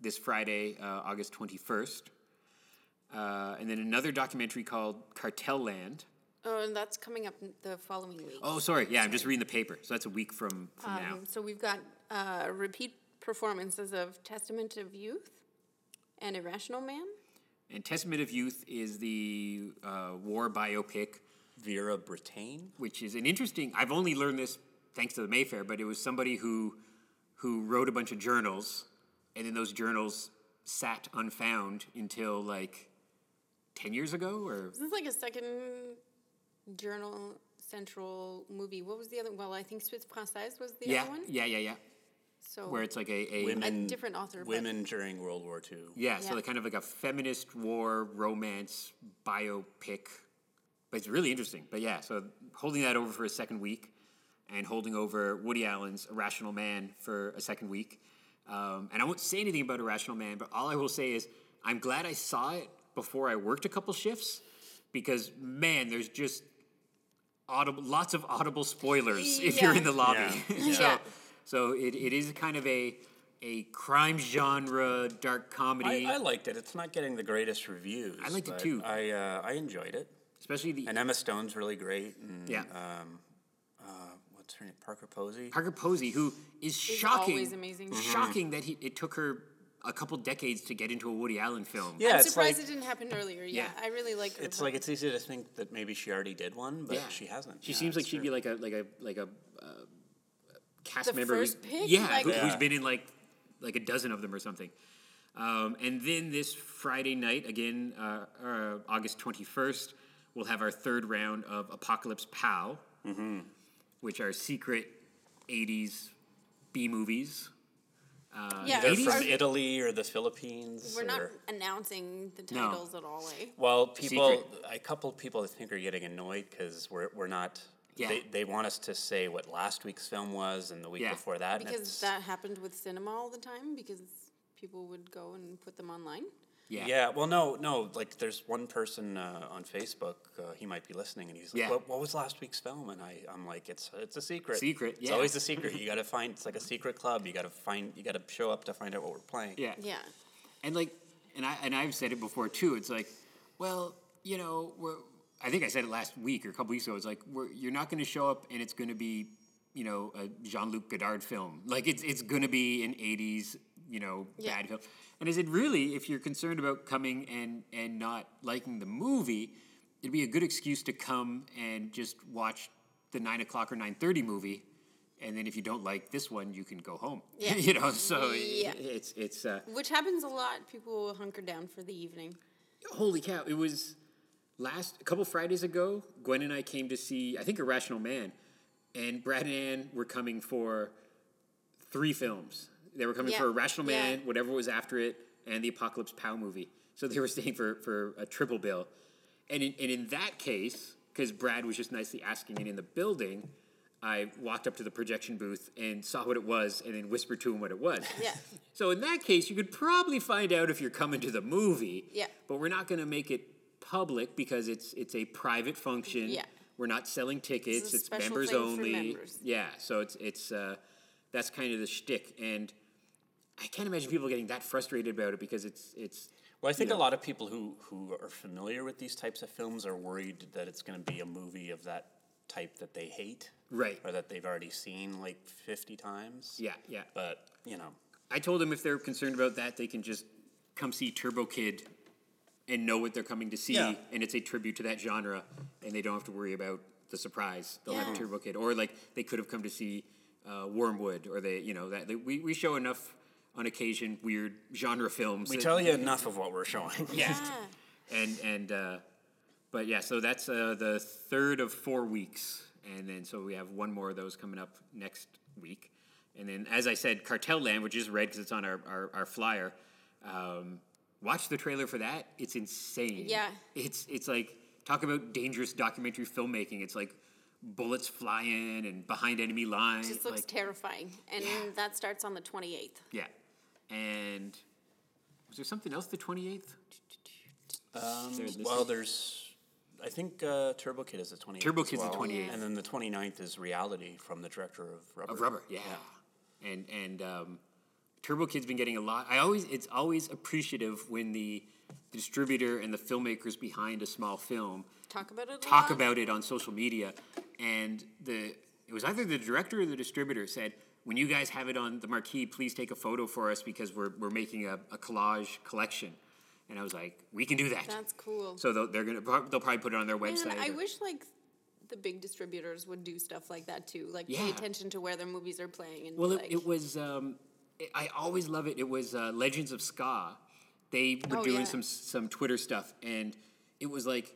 this Friday, uh, August 21st. Uh, and then another documentary called Cartel Land. Oh, and that's coming up the following week. Oh, sorry. Yeah, I'm just reading the paper. So that's a week from, from now. Um, so we've got uh, repeat performances of Testament of Youth and Irrational Man. And Testament of Youth is the uh, war biopic, Vera Brittain. which is an interesting. I've only learned this thanks to the Mayfair, but it was somebody who who wrote a bunch of journals, and then those journals sat unfound until like ten years ago, or This is like a second Journal Central movie. What was the other? Well, I think Suite Française was the yeah, other one. yeah, yeah, yeah, So where it's like a, a Women, different author, but- Women during World War II. yeah, so Yeah. like kind of like a feminist war romance biopic, but it's really interesting. But yeah, so holding that over for a second week, and holding over Woody Allen's Irrational Man for a second week. Um, and I won't say anything about Irrational Man, but all I will say is I'm glad I saw it before I worked a couple shifts because man, there's just audible, lots of audible spoilers if you're in the lobby. Yeah. so, Yeah. So it, it is kind of a a crime genre dark comedy, I, I liked it. It's not getting the greatest reviews. I liked it too. I uh, I enjoyed it. especially the And Emma Stone's really great. And, Yeah. Um, uh, what's her name? Parker Posey. Parker Posey, who is shocking, always amazing. Mhm. shocking that he, it took her a couple decades to get into a Woody Allen film. Yeah, I'm surprised like it didn't happen earlier. Yeah, Yeah. I really like her. it's but- like it's easy to think that maybe she already did one, but Yeah. she hasn't. She Yeah, seems like she'd true. be like a like a like a uh, cast The member. who's- first pick? Yeah, Like- who, who's Yeah. been in like like a dozen of them or something. Um, and then this Friday night, again, uh, uh, August twenty first, we'll have our third round of Apocalypse Pow, which are secret '80s B movies. Uh, Yeah, They're 80s? from Italy or the Philippines. We're not announcing the No. titles at all, eh? Well, people, Secret. a couple of people I think are getting annoyed because we're, we're not. Yeah. They, they want us to say what last week's film was and the week Yeah. before that. Because it's- that happened with cinema all the time because people would go and put them online. Yeah. Yeah, well, no, no. Like, there's one person uh, on Facebook. Uh, he might be listening, and he's like, Yeah. what, "What was last week's film?" And I, I'm like, "It's it's a secret. Secret, It's always a secret. You got to find. It's like a secret club. You got to find. You got to show up to find out what we're playing. Yeah. Yeah. And like, and I and I've said it before too. It's like, well, you know, we're. I think I said it last week or a couple weeks ago. It's like we're, you're not going to show up and it's going to be, you know, a Jean Luc Godard film. Like it's it's going to be an '80s, you know, Yeah. bad film. And I said really, if you're concerned about coming and and not liking the movie, it'd be a good excuse to come and just watch the nine o'clock or nine thirty movie. And then if you don't like this one, you can go home. Yeah. you know, so Yeah. it's it's uh, Which happens a lot. People will hunker down for the evening. Holy cow! It was last a couple Fridays ago. Gwen and I came to see I think Irrational Man, and Brad and Ann were coming for three films. They were coming Yeah, for Irrational Man, yeah. whatever was after it, and the Apocalypse Pow movie. So they were staying for for a triple bill, and in, and in that case, because Brad was just nicely asking it in the building. I walked up to the projection booth and saw what it was, and then whispered to him what it was. Yeah. So in that case, you could probably find out if you're coming to the movie. Yeah. But we're not going to make it public because it's it's a private function. Yeah. We're not selling tickets. a It's members thing for only. members. Yeah. So it's it's uh, that's kind of the shtick, and I can't imagine people getting that frustrated about it because it's it's Well, I think a lot of people who who are familiar with these types of films are worried that it's going to be a movie of that type that they hate, Right. or that they've already seen like fifty times. yeah yeah. But you know, I told them if they're concerned about that, they can just come see Turbo Kid and know what they're coming to see, Yeah. and it's a tribute to that genre, and they don't have to worry about the surprise. They'll have Yeah. Turbo Kid, or like they could have come to see uh, Wormwood, or they, you know, that they, we we show enough on occasion weird genre films. we that- tell you enough of what we're showing. yeah, Yeah. and and uh, but yeah, so that's uh, the third of four weeks, and then so we have one more of those coming up next week, and then as I said, Cartel Land, which is red because it's on our our, our flyer. Um, watch the trailer for that; it's insane. Yeah. it's it's like talk about dangerous documentary filmmaking. It's like bullets flying and behind enemy lines. Just looks like, terrifying. And Yeah. that starts on the 28th. yeah, and was there something else the twenty eighth? Um, There- well, there's, I think uh, Turbo Kid is the 28th. Turbo as Kid's the well. 28th. And then the 29th is Reality from the director of Rubber. Of rubber, yeah. And and um, Turbo Kid's been getting a lot. I always it's always appreciative when the distributor and the filmmakers behind a small film Talk about it. a talk lot. about it on social media. And the it was either the director or the distributor said, when you guys have it on the marquee, please take a photo for us because we're, we're making a, a collage collection. And I was like, we can do that. That's cool. so they'll, they're gonna they'll probably put it on their Man, website. I or- wish like the big distributors would do stuff like that too. Like Yeah. pay attention to where their movies are playing and Well, it, like, it was. Um, I always love it. It was uh, Legends of Ska. They were Oh, doing yeah. some some Twitter stuff, and it was like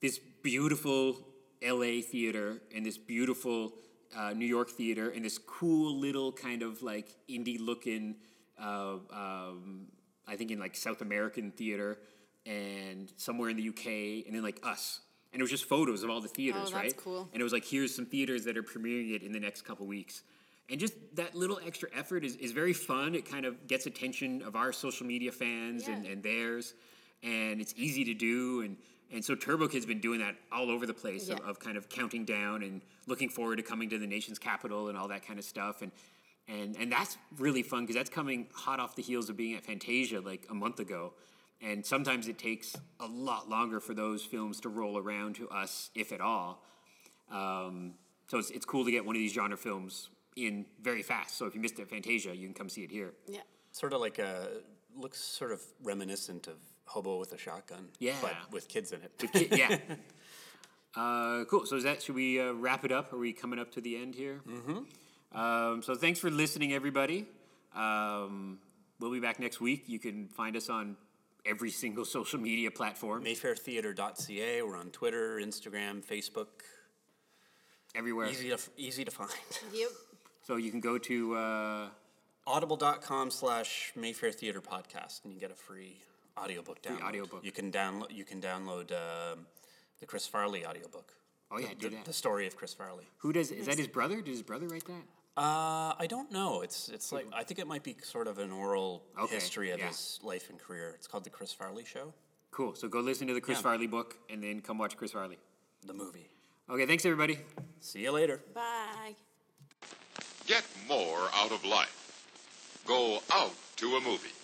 this beautiful L.A. theater and this beautiful uh, New York theater and this cool little kind of like indie looking. Uh, um, I think in like South American theater and somewhere in the UK, and then like us. And it was just photos of all the theaters, Oh, that's right? cool. And it was like, here's some theaters that are premiering it in the next couple weeks. And just that little extra effort is, is very fun. It kind of gets attention of our social media fans and, Yeah. and theirs. And it's easy to do. And, and so Turbo Kid's been doing that all over the place of, of kind of counting down and looking forward to coming to the nation's capital and all that kind of stuff. And and and that's really fun because that's coming hot off the heels of being at Fantasia like a month ago. And sometimes it takes a lot longer for those films to roll around to us, if at all. Um, so it's, it's cool to get one of these genre films in very fast. So if you missed it at Fantasia, you can come see it here. yeah. Sort of like a, looks sort of reminiscent of Hobo with a Shotgun. Yeah. But with kids in it. Ki- yeah. Uh, cool. So is that should we uh, wrap it up? Are we coming up to the end here? Mm-hmm. Um, so thanks for listening, everybody. Um, we'll be back next week. You can find us on every single social media platform, Mayfairtheater.ca. We're on Twitter, Instagram, Facebook. everywhere. Easy to, easy to find. Yep. So you can go to uh, Audible.com slash Mayfair Theater Podcast, and you get a free audiobook Free download. audiobook. You can download. You can download um, the Chris Farley audiobook. oh yeah, the, do the, that. the story of Chris Farley. Who does? Is that his brother? Did his brother write that? Uh, I don't know. It's it's like I think it might be sort of an oral Okay, history of yeah. his life and career. It's called the Chris Farley Show, Cool. So go listen to the Chris Yeah. Farley book and then come watch Chris Farley. the movie. Okay, thanks everybody. See you later. Bye. Get more out of life. Go out to a movie.